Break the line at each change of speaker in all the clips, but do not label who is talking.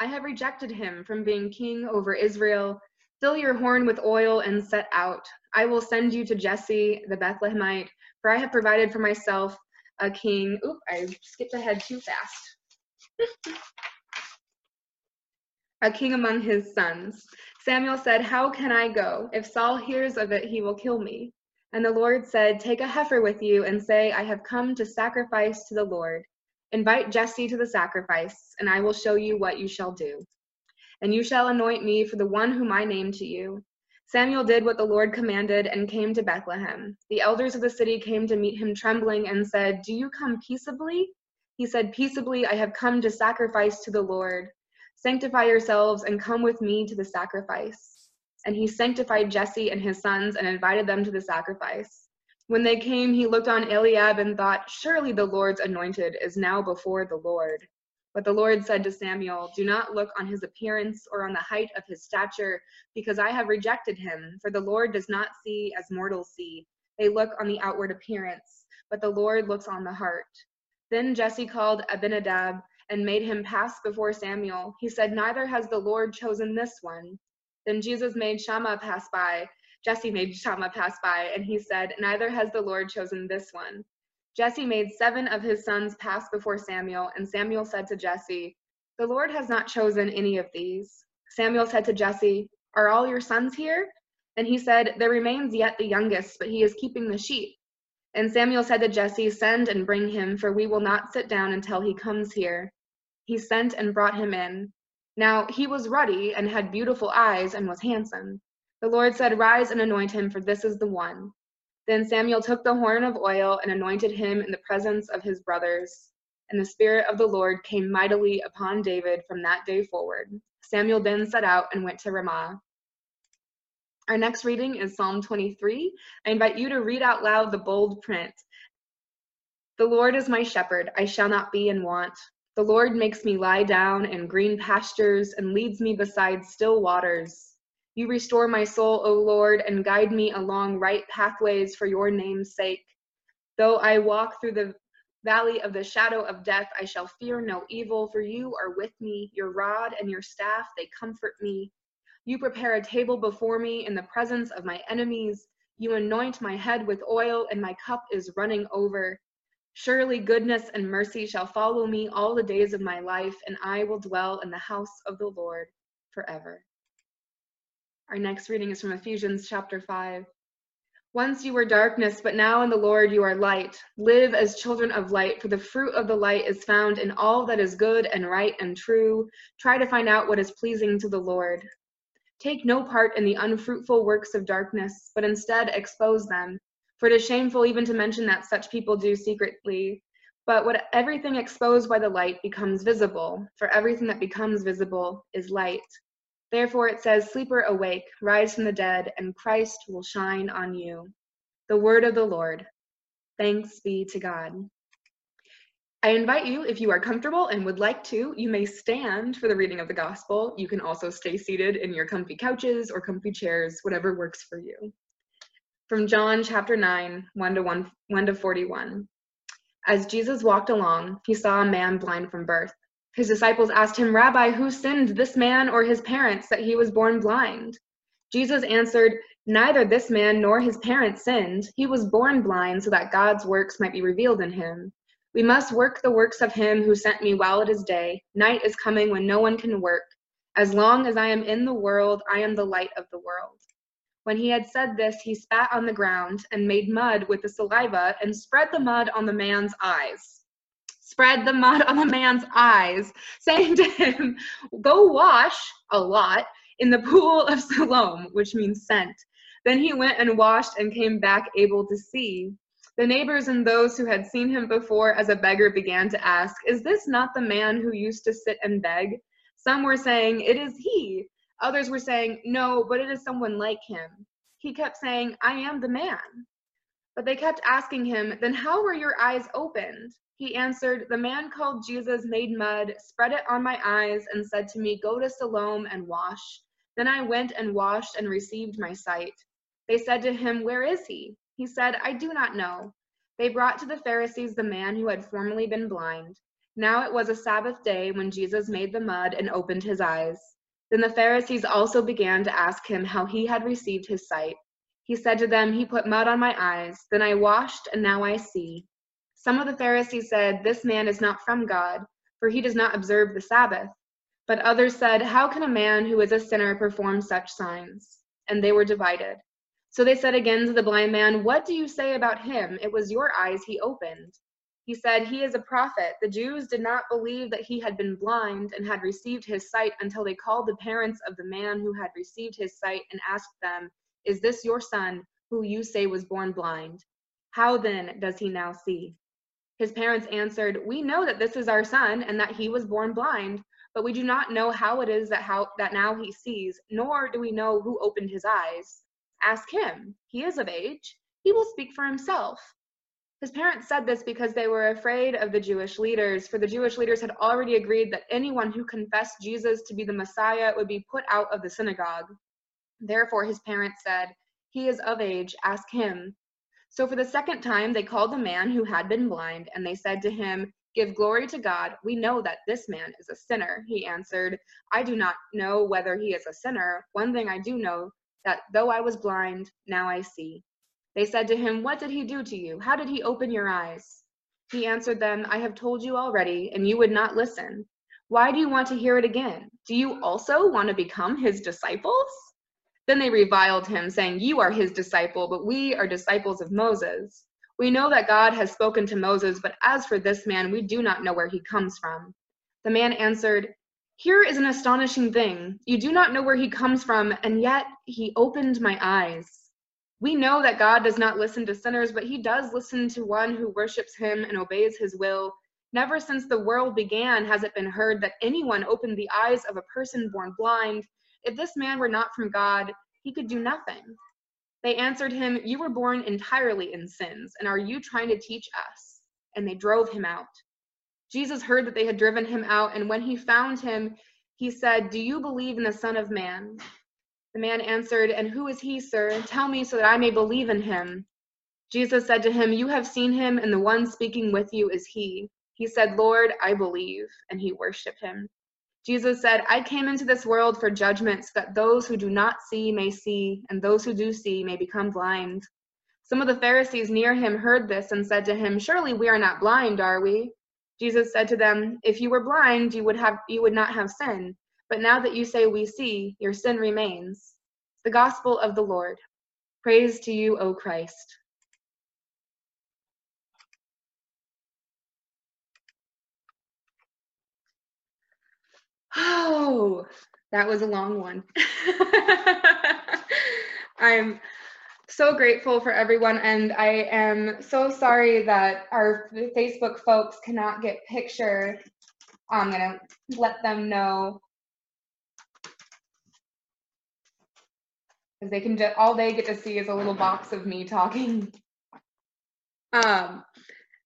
I have rejected him from being king over Israel. Fill your horn with oil and set out. I will send you to Jesse the Bethlehemite, for I have provided for myself a king. Oop, I skipped ahead too fast. a king among his sons. Samuel said, How can I go? If Saul hears of it, he will kill me. And the Lord said, Take a heifer with you and say, I have come to sacrifice to the Lord. Invite Jesse to the sacrifice, and I will show you what you shall do. And you shall anoint me for the one whom I name to you. Samuel did what the Lord commanded and came to Bethlehem. The elders of the city came to meet him trembling and said, Do you come peaceably? He said, Peaceably, I have come to sacrifice to the Lord. Sanctify yourselves and come with me to the sacrifice. And he sanctified Jesse and his sons and invited them to the sacrifice. When they came, he looked on Eliab and thought, Surely the Lord's anointed is now before the Lord. But the Lord said to Samuel, Do not look on his appearance or on the height of his stature, because I have rejected him. For the Lord does not see as mortals see. They look on the outward appearance, but the Lord looks on the heart. Then Jesse called Abinadab and made him pass before Samuel. He said, Neither has the Lord chosen this one. Then Jesus made Shammah pass by. Jesse made Shammah pass by, and he said, Neither has the Lord chosen this one. Jesse made seven of his sons pass before Samuel, and Samuel said to Jesse, The Lord has not chosen any of these. Samuel said to Jesse, Are all your sons here? And he said, There remains yet the youngest, but he is keeping the sheep. And Samuel said to Jesse, Send and bring him, for we will not sit down until he comes here he sent and brought him in. Now he was ruddy and had beautiful eyes and was handsome. The Lord said, Rise and anoint him, for this is the one. Then Samuel took the horn of oil and anointed him in the presence of his brothers. And the Spirit of the Lord came mightily upon David from that day forward. Samuel then set out and went to Ramah. Our next reading is Psalm 23. I invite you to read out loud the bold print. The Lord is my shepherd, I shall not be in want. The Lord makes me lie down in green pastures and leads me beside still waters. You restore my soul, O Lord, and guide me along right pathways for your name's sake. Though I walk through the valley of the shadow of death, I shall fear no evil, for you are with me. Your rod and your staff, they comfort me. You prepare a table before me in the presence of my enemies. You anoint my head with oil, and my cup is running over. Surely goodness and mercy shall follow me all the days of my life, and I will dwell in the house of the Lord forever. Our next reading is from Ephesians chapter 5. Once you were darkness, but now in the Lord you are light. Live as children of light, for the fruit of the light is found in all that is good and right and true. Try to find out what is pleasing to the Lord. Take no part in the unfruitful works of darkness, but instead expose them. For it is shameful even to mention that such people do secretly. But what everything exposed by the light becomes visible, for everything that becomes visible is light. Therefore it says, Sleeper, awake, rise from the dead, and Christ will shine on you. The word of the Lord. Thanks be to God. I invite you, if you are comfortable and would like to, you may stand for the reading of the gospel. You can also stay seated in your comfy couches or comfy chairs, whatever works for you from John chapter 9, 1 to 1, 1 to 41. As Jesus walked along, he saw a man blind from birth. His disciples asked him, Rabbi, who sinned, this man or his parents, that he was born blind? Jesus answered, Neither this man nor his parents sinned. He was born blind so that God's works might be revealed in him. We must work the works of him who sent me while it is day. Night is coming when no one can work. As long as I am in the world, I am the light of the world. When he had said this, he spat on the ground and made mud with the saliva and spread the mud on the man's eyes. Spread the mud on the man's eyes, saying to him, Go wash a lot in the pool of Siloam, which means sent. Then he went and washed and came back able to see. The neighbors and those who had seen him before as a beggar began to ask, Is this not the man who used to sit and beg? Some were saying, It is he. Others were saying, No, but it is someone like him. He kept saying, I am the man. But they kept asking him, Then how were your eyes opened? He answered, The man called Jesus made mud, spread it on my eyes, and said to me, Go to Siloam and wash. Then I went and washed and received my sight. They said to him, Where is he? He said, I do not know. They brought to the Pharisees the man who had formerly been blind. Now it was a Sabbath day when Jesus made the mud and opened his eyes. Then the Pharisees also began to ask him how he had received his sight. He said to them, He put mud on my eyes. Then I washed, and now I see. Some of the Pharisees said, This man is not from God, for he does not observe the Sabbath. But others said, How can a man who is a sinner perform such signs? And they were divided. So they said again to the blind man, What do you say about him? It was your eyes he opened. He said, He is a prophet. The Jews did not believe that he had been blind and had received his sight until they called the parents of the man who had received his sight and asked them, Is this your son, who you say was born blind? How then does he now see? His parents answered, We know that this is our son and that he was born blind, but we do not know how it is that, how, that now he sees, nor do we know who opened his eyes. Ask him. He is of age. He will speak for himself. His parents said this because they were afraid of the Jewish leaders, for the Jewish leaders had already agreed that anyone who confessed Jesus to be the Messiah would be put out of the synagogue. Therefore, his parents said, He is of age, ask him. So for the second time, they called the man who had been blind, and they said to him, Give glory to God. We know that this man is a sinner. He answered, I do not know whether he is a sinner. One thing I do know, that though I was blind, now I see. They said to him, What did he do to you? How did he open your eyes? He answered them, I have told you already, and you would not listen. Why do you want to hear it again? Do you also want to become his disciples? Then they reviled him, saying, You are his disciple, but we are disciples of Moses. We know that God has spoken to Moses, but as for this man, we do not know where he comes from. The man answered, Here is an astonishing thing. You do not know where he comes from, and yet he opened my eyes. We know that God does not listen to sinners, but he does listen to one who worships him and obeys his will. Never since the world began has it been heard that anyone opened the eyes of a person born blind. If this man were not from God, he could do nothing. They answered him, You were born entirely in sins, and are you trying to teach us? And they drove him out. Jesus heard that they had driven him out, and when he found him, he said, Do you believe in the Son of Man? The man answered, And who is he, sir? Tell me so that I may believe in him. Jesus said to him, You have seen him, and the one speaking with you is he. He said, Lord, I believe. And he worshiped him. Jesus said, I came into this world for judgment, so that those who do not see may see, and those who do see may become blind. Some of the Pharisees near him heard this and said to him, Surely we are not blind, are we? Jesus said to them, If you were blind, you would have you would not have sin. But now that you say we see, your sin remains. The gospel of the Lord. Praise to you, O Christ. Oh, that was a long one. I'm so grateful for everyone, and I am so sorry that our Facebook folks cannot get picture. I'm gonna let them know because they can all they get to see is a little box of me talking. Um,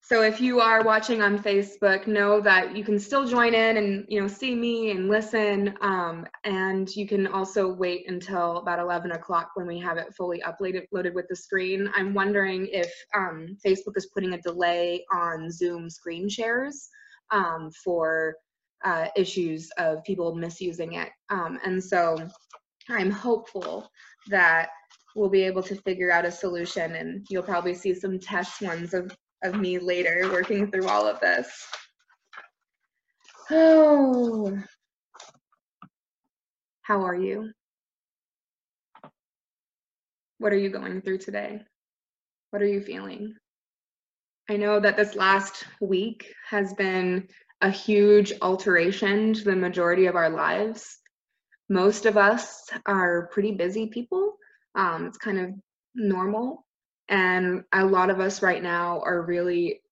so if you are watching on Facebook, know that you can still join in and you know see me and listen. Um, and you can also wait until about 11 o'clock when we have it fully uploaded loaded with the screen. I'm wondering if um, Facebook is putting a delay on Zoom screen shares um, for uh, issues of people misusing it. Um, and so I'm hopeful that we'll be able to figure out a solution and you'll probably see some test ones of, of me later working through all of this. Oh, how are you? What are you going through today? What are you feeling? I know that this last week has been a huge alteration to the majority of our lives most of us are pretty busy people. Um, it's kind of normal. And a lot of us right now are really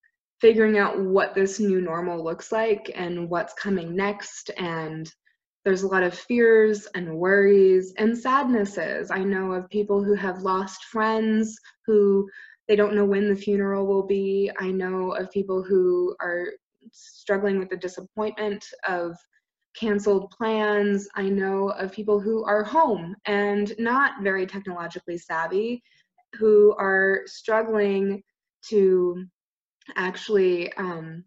figuring out what this new normal looks like and what's coming next. And there's a lot of fears and worries and sadnesses. I know of people who have lost friends who they don't know when the funeral will be. I know of people who are struggling with the disappointment of canceled plans. I know of people who are home and not very technologically savvy who are struggling to actually um,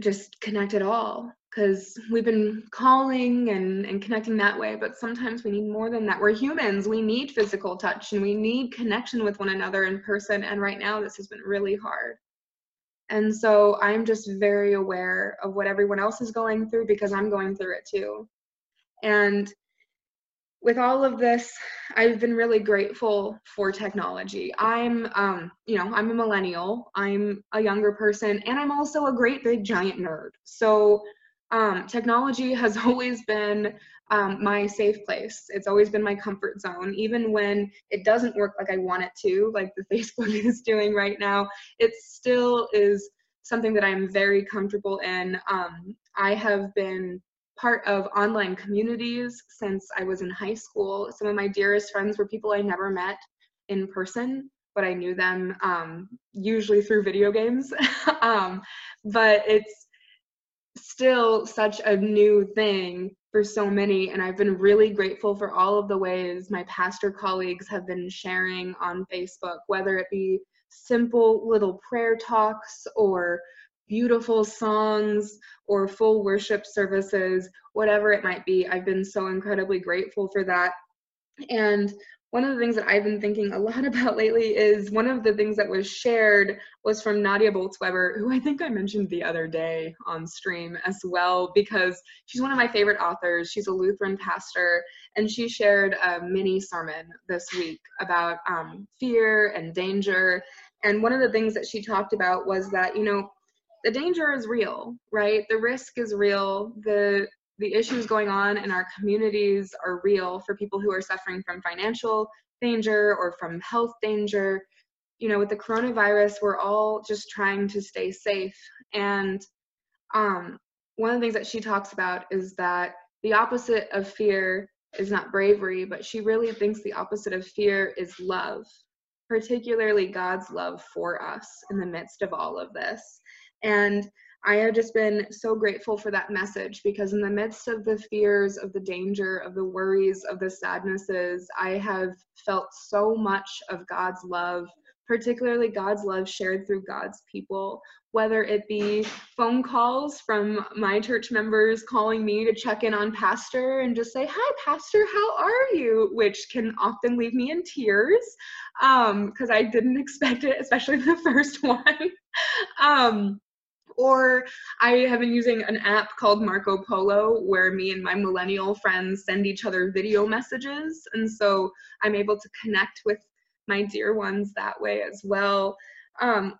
just connect at all because we've been calling and, and connecting that way but sometimes we need more than that. We're humans. We need physical touch and we need connection with one another in person and right now this has been really hard. And so i'm just very aware of what everyone else is going through because i'm going through it too. And with all of this, I've been really grateful for technology. I'm, um, you know, I'm a millennial. I'm a younger person, and I'm also a great big giant nerd. So, um, technology has always been um, my safe place. It's always been my comfort zone, even when it doesn't work like I want it to, like the Facebook is doing right now. It still is something that I'm very comfortable in. Um, I have been part of online communities since I was in high school. Some of my dearest friends were people I never met in person, but I knew them um, usually through video games. um, but it's still such a new thing for so many, and I've been really grateful for all of the ways my pastor colleagues have been sharing on Facebook, whether it be simple little prayer talks or beautiful songs or full worship services, whatever it might be. I've been so incredibly grateful for that. And one of the things that I've been thinking a lot about lately is one of the things that was shared was from Nadia Bolz-Weber, who I think I mentioned the other day on stream as well, because she's one of my favorite authors. She's a Lutheran pastor, and she shared a mini sermon this week about um, fear and danger. And one of the things that she talked about was that, you know, the danger is real, right? The risk is real. The the issues going on in our communities are real for people who are suffering from financial danger or from health danger. You know, with the coronavirus, we're all just trying to stay safe. And um, one of the things that she talks about is that the opposite of fear is not bravery, but she really thinks the opposite of fear is love, particularly God's love for us in the midst of all of this. And I have just been so grateful for that message because in the midst of the fears, of the danger, of the worries, of the sadnesses, I have felt so much of God's love, particularly God's love shared through God's people, whether it be phone calls from my church members calling me to check in on Pastor and just say, Hi, Pastor, how are you? Which can often leave me in tears because um, I didn't expect it, especially the first one. um, or I have been using an app called Marco Polo where me and my millennial friends send each other video messages. And so I'm able to connect with my dear ones that way as well. Um,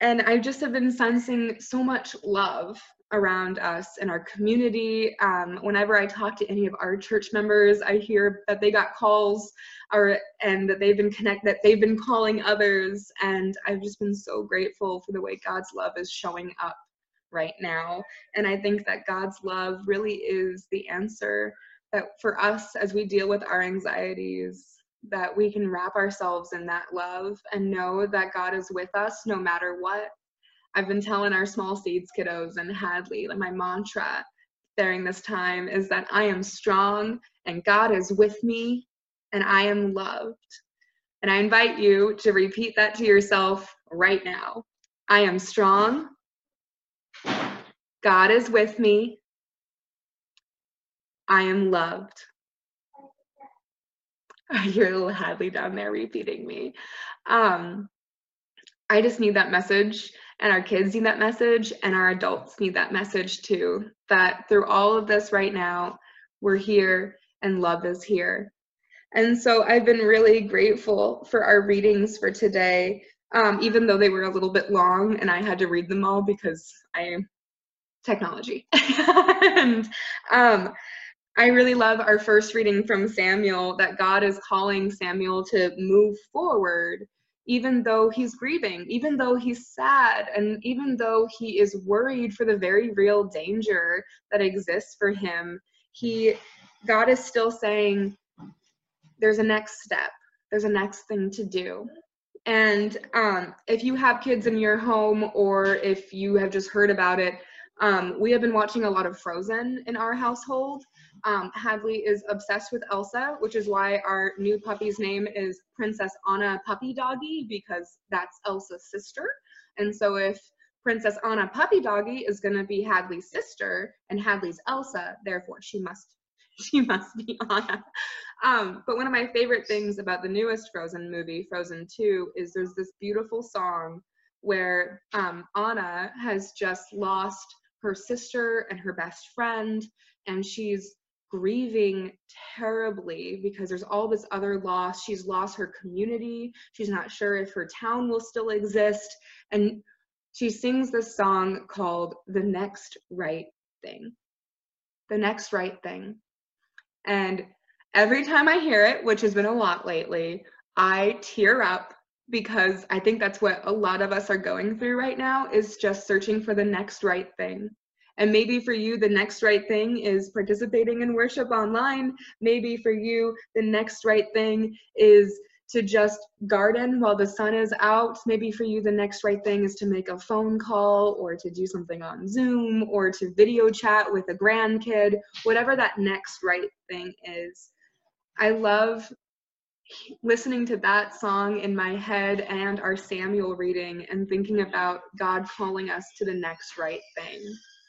and I just have been sensing so much love around us in our community. Um, whenever I talk to any of our church members, I hear that they got calls or and that they've been connect that they've been calling others, and I've just been so grateful for the way God's love is showing up right now. And I think that God's love really is the answer that for us as we deal with our anxieties that we can wrap ourselves in that love and know that God is with us no matter what I've been telling our small seeds kiddos and Hadley, like my mantra during this time is that I am strong and God is with me and I am loved. And I invite you to repeat that to yourself right now. I am strong. God is with me. I am loved. Your little Hadley down there repeating me. Um, I just need that message and our kids need that message, and our adults need that message too. That through all of this right now, we're here and love is here. And so I've been really grateful for our readings for today, um, even though they were a little bit long and I had to read them all because I am technology. and um, I really love our first reading from Samuel that God is calling Samuel to move forward even though he's grieving, even though he's sad, and even though he is worried for the very real danger that exists for him, he God is still saying there's a next step. There's a next thing to do. And um, if you have kids in your home or if you have just heard about it, um, we have been watching a lot of Frozen in our household. Um, Hadley is obsessed with Elsa, which is why our new puppy's name is Princess Anna Puppy Doggy because that's Elsa's sister. And so if Princess Anna Puppy Doggy is going to be Hadley's sister, and Hadley's Elsa. Therefore, she must she must be Anna. Um, but one of my favorite things about the newest Frozen movie, Frozen 2, is there's this beautiful song where um, Anna has just lost her sister and her best friend, and she's grieving terribly because there's all this other loss. She's lost her community. She's not sure if her town will still exist. And she sings this song called The Next Right Thing. The Next Right Thing. And every time I hear it, which has been a lot lately, I tear up because I think that's what a lot of us are going through right now is just searching for the next right thing. And maybe for you, the next right thing is participating in worship online. Maybe for you, the next right thing is to just garden while the sun is out. Maybe for you, the next right thing is to make a phone call or to do something on Zoom or to video chat with a grandkid, whatever that next right thing is. I love listening to that song in my head and our Samuel reading and thinking about God calling us to the next right thing,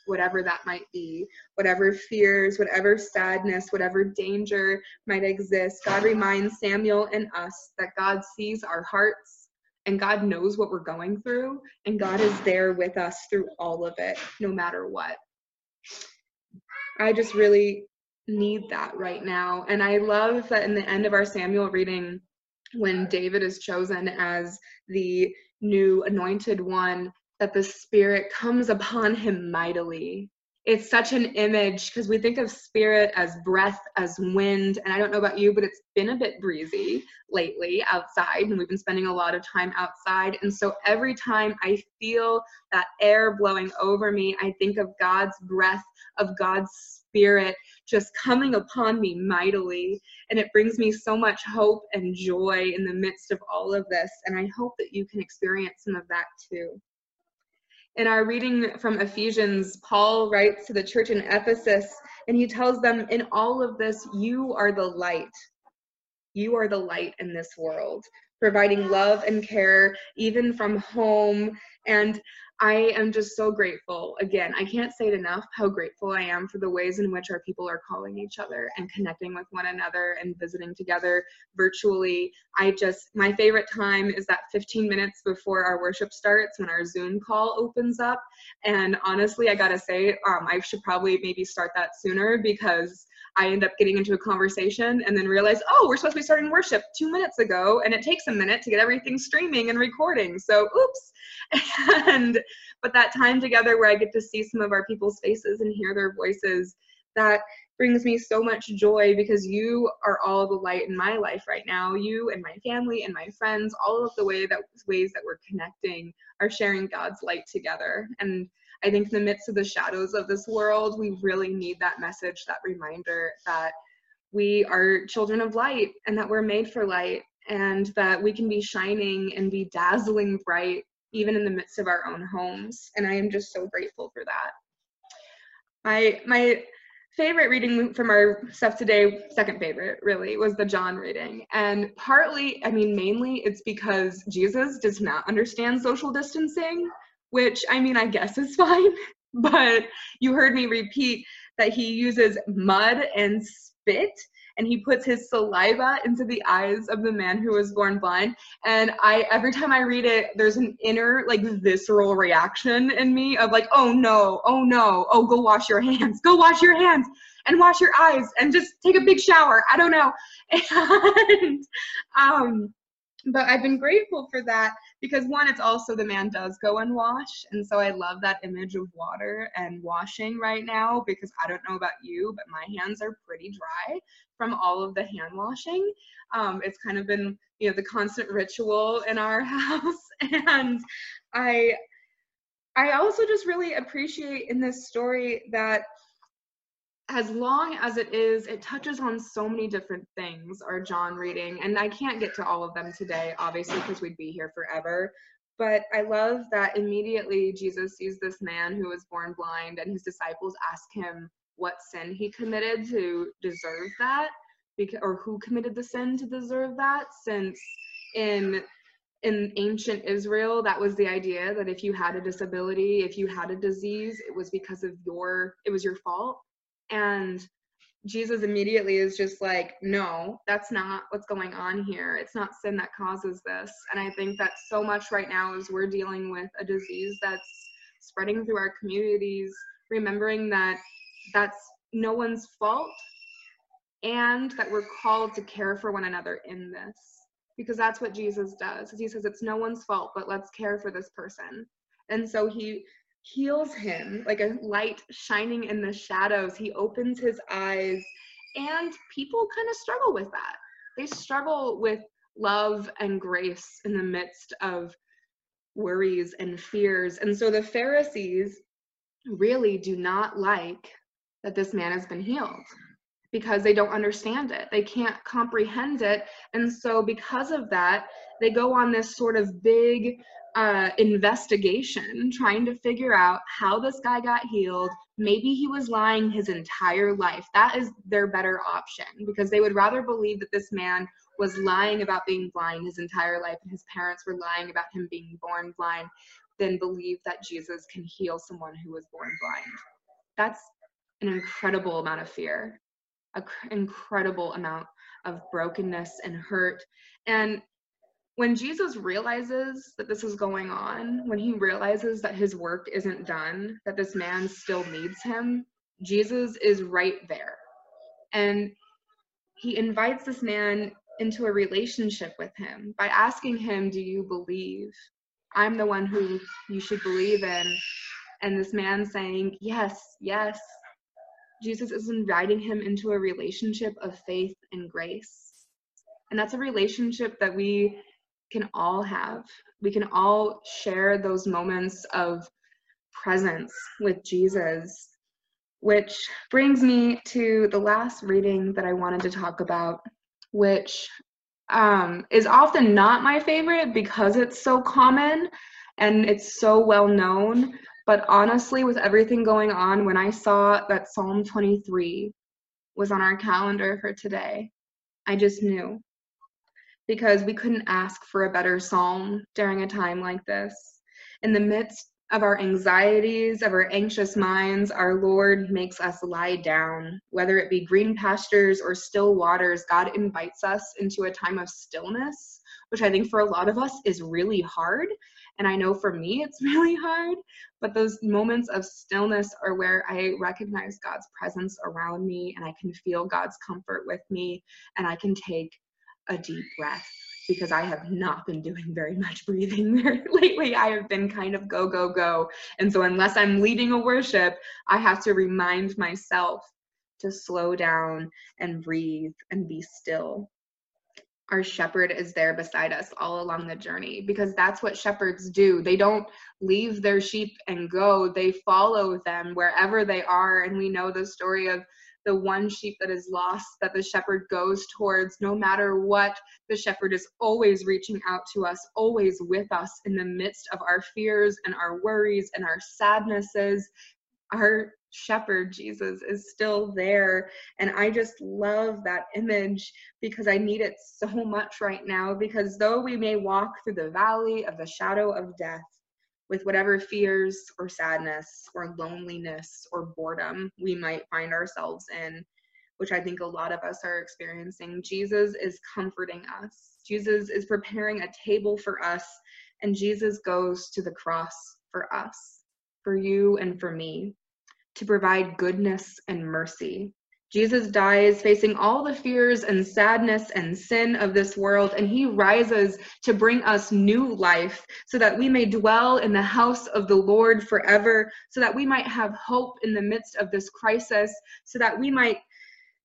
whatever that might be, whatever fears, whatever sadness, whatever danger might exist. God reminds Samuel and us that God sees our hearts and God knows what we're going through, and God is there with us through all of it, no matter what. I just really need that right now. And I love that in the end of our Samuel reading, when David is chosen as the new anointed one, that the Spirit comes upon him mightily. It's such an image because we think of spirit as breath, as wind. And I don't know about you, but it's been a bit breezy lately outside, and we've been spending a lot of time outside. And so every time I feel that air blowing over me, I think of God's breath, of God's spirit just coming upon me mightily. And it brings me so much hope and joy in the midst of all of this. And I hope that you can experience some of that too. In our reading from Ephesians, Paul writes to the church in Ephesus, and he tells them, In all of this, you are the light. You are the light in this world, providing love and care even from home. And I am just so grateful. Again, I can't say it enough how grateful I am for the ways in which our people are calling each other and connecting with one another and visiting together virtually. I just, my favorite time is that 15 minutes before our worship starts when our Zoom call opens up. And honestly, I gotta say, um, I should probably maybe start that sooner because I end up getting into a conversation and then realize, oh, we're supposed to be starting worship two minutes ago, and it takes a minute to get everything streaming and recording. So, oops. And but that time together where I get to see some of our people's faces and hear their voices, that brings me so much joy because you are all the light in my life right now. You and my family and my friends, all of the way that ways that we're connecting are sharing God's light together. And I think in the midst of the shadows of this world, we really need that message, that reminder that we are children of light and that we're made for light and that we can be shining and be dazzling bright even in the midst of our own homes. And I am just so grateful for that. My my favorite reading from our stuff today, second favorite really, was the John reading. And partly, I mean, mainly it's because Jesus does not understand social distancing which I mean, I guess is fine. But you heard me repeat that he uses mud and spit and he puts his saliva into the eyes of the man who was born blind and i every time i read it there's an inner like visceral reaction in me of like oh no oh no oh go wash your hands go wash your hands and wash your eyes and just take a big shower i don't know and um but I've been grateful for that because one, it's also the man does go and wash. And so I love that image of water and washing right now because I don't know about you, but my hands are pretty dry from all of the hand washing. Um, it's kind of been, you know, the constant ritual in our house. And I I also just really appreciate in this story that as long as it is, it touches on so many different things, our John reading. And I can't get to all of them today, obviously, because we'd be here forever. But I love that immediately Jesus sees this man who was born blind, and his disciples ask him what sin he committed to deserve that, or who committed the sin to deserve that, since in in ancient Israel, that was the idea that if you had a disability, if you had a disease, it was because of your, it was your fault. And Jesus immediately is just like, no, that's not what's going on here. It's not sin that causes this. And I think that so much right now as we're dealing with a disease that's spreading through our communities, remembering that that's no one's fault and that we're called to care for one another in this because that's what Jesus does. He says it's no one's fault, but let's care for this person. And so he heals him like a light shining in the shadows. He opens his eyes, and people kind of struggle with that. They struggle with love and grace in the midst of worries and fears. And so the Pharisees really do not like that this man has been healed because they don't understand it. They can't comprehend it. And so, because of that, they go on this sort of big uh, investigation trying to figure out how this guy got healed. Maybe he was lying his entire life. That is their better option because they would rather believe that this man was lying about being blind his entire life and his parents were lying about him being born blind than believe that Jesus can heal someone who was born blind. That's an incredible amount of fear an incredible amount of brokenness and hurt. And when Jesus realizes that this is going on, when he realizes that his work isn't done, that this man still needs him, Jesus is right there. And he invites this man into a relationship with him by asking him, Do you believe? I'm the one who you should believe in. And this man saying, Yes, yes, Jesus is inviting him into a relationship of faith and grace. And that's a relationship that we can all have. We can all share those moments of presence with Jesus, which brings me to the last reading that I wanted to talk about, which um, is often not my favorite because it's so common and it's so well known, but honestly, with everything going on, when I saw that Psalm 23 was on our calendar for today, I just knew. Because we couldn't ask for a better psalm during a time like this. In the midst of our anxieties, of our anxious minds, our Lord makes us lie down. Whether it be green pastures or still waters, God invites us into a time of stillness, which I think for a lot of us is really hard. And I know for me it's really hard, but those moments of stillness are where I recognize God's presence around me and I can feel God's comfort with me and I can take a deep breath because I have not been doing very much breathing there lately. I have been kind of go, go, go. And so, unless I'm leading a worship, I have to remind myself to slow down and breathe and be still our shepherd is there beside us all along the journey because that's what shepherds do. They don't leave their sheep and go, they follow them wherever they are. And we know the story of the one sheep that is lost that the shepherd goes towards no matter what the shepherd is always reaching out to us always with us in the midst of our fears and our worries and our sadnesses our shepherd Jesus is still there. And I just love that image because I need it so much right now. Because though we may walk through the valley of the shadow of death, with whatever fears or sadness or loneliness or boredom we might find ourselves in, which I think a lot of us are experiencing, Jesus is comforting us. Jesus is preparing a table for us, and Jesus goes to the cross for us, for you and for me to provide goodness and mercy. Jesus dies facing all the fears and sadness and sin of this world, and he rises to bring us new life so that we may dwell in the house of the Lord forever, so that we might have hope in the midst of this crisis, so that we might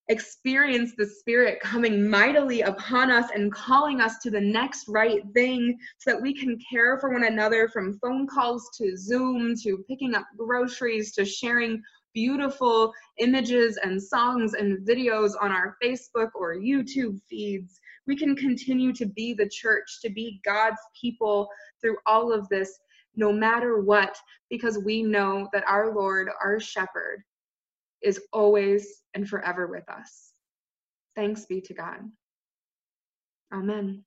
experience the Spirit coming mightily upon us and calling us to the next right thing so that we can care for one another from phone calls to Zoom to picking up groceries to sharing beautiful images and songs and videos on our Facebook or YouTube feeds. We can continue to be the church, to be God's people through all of this, no matter what, because we know that our Lord, our shepherd, is always and forever with us. Thanks be to God. Amen.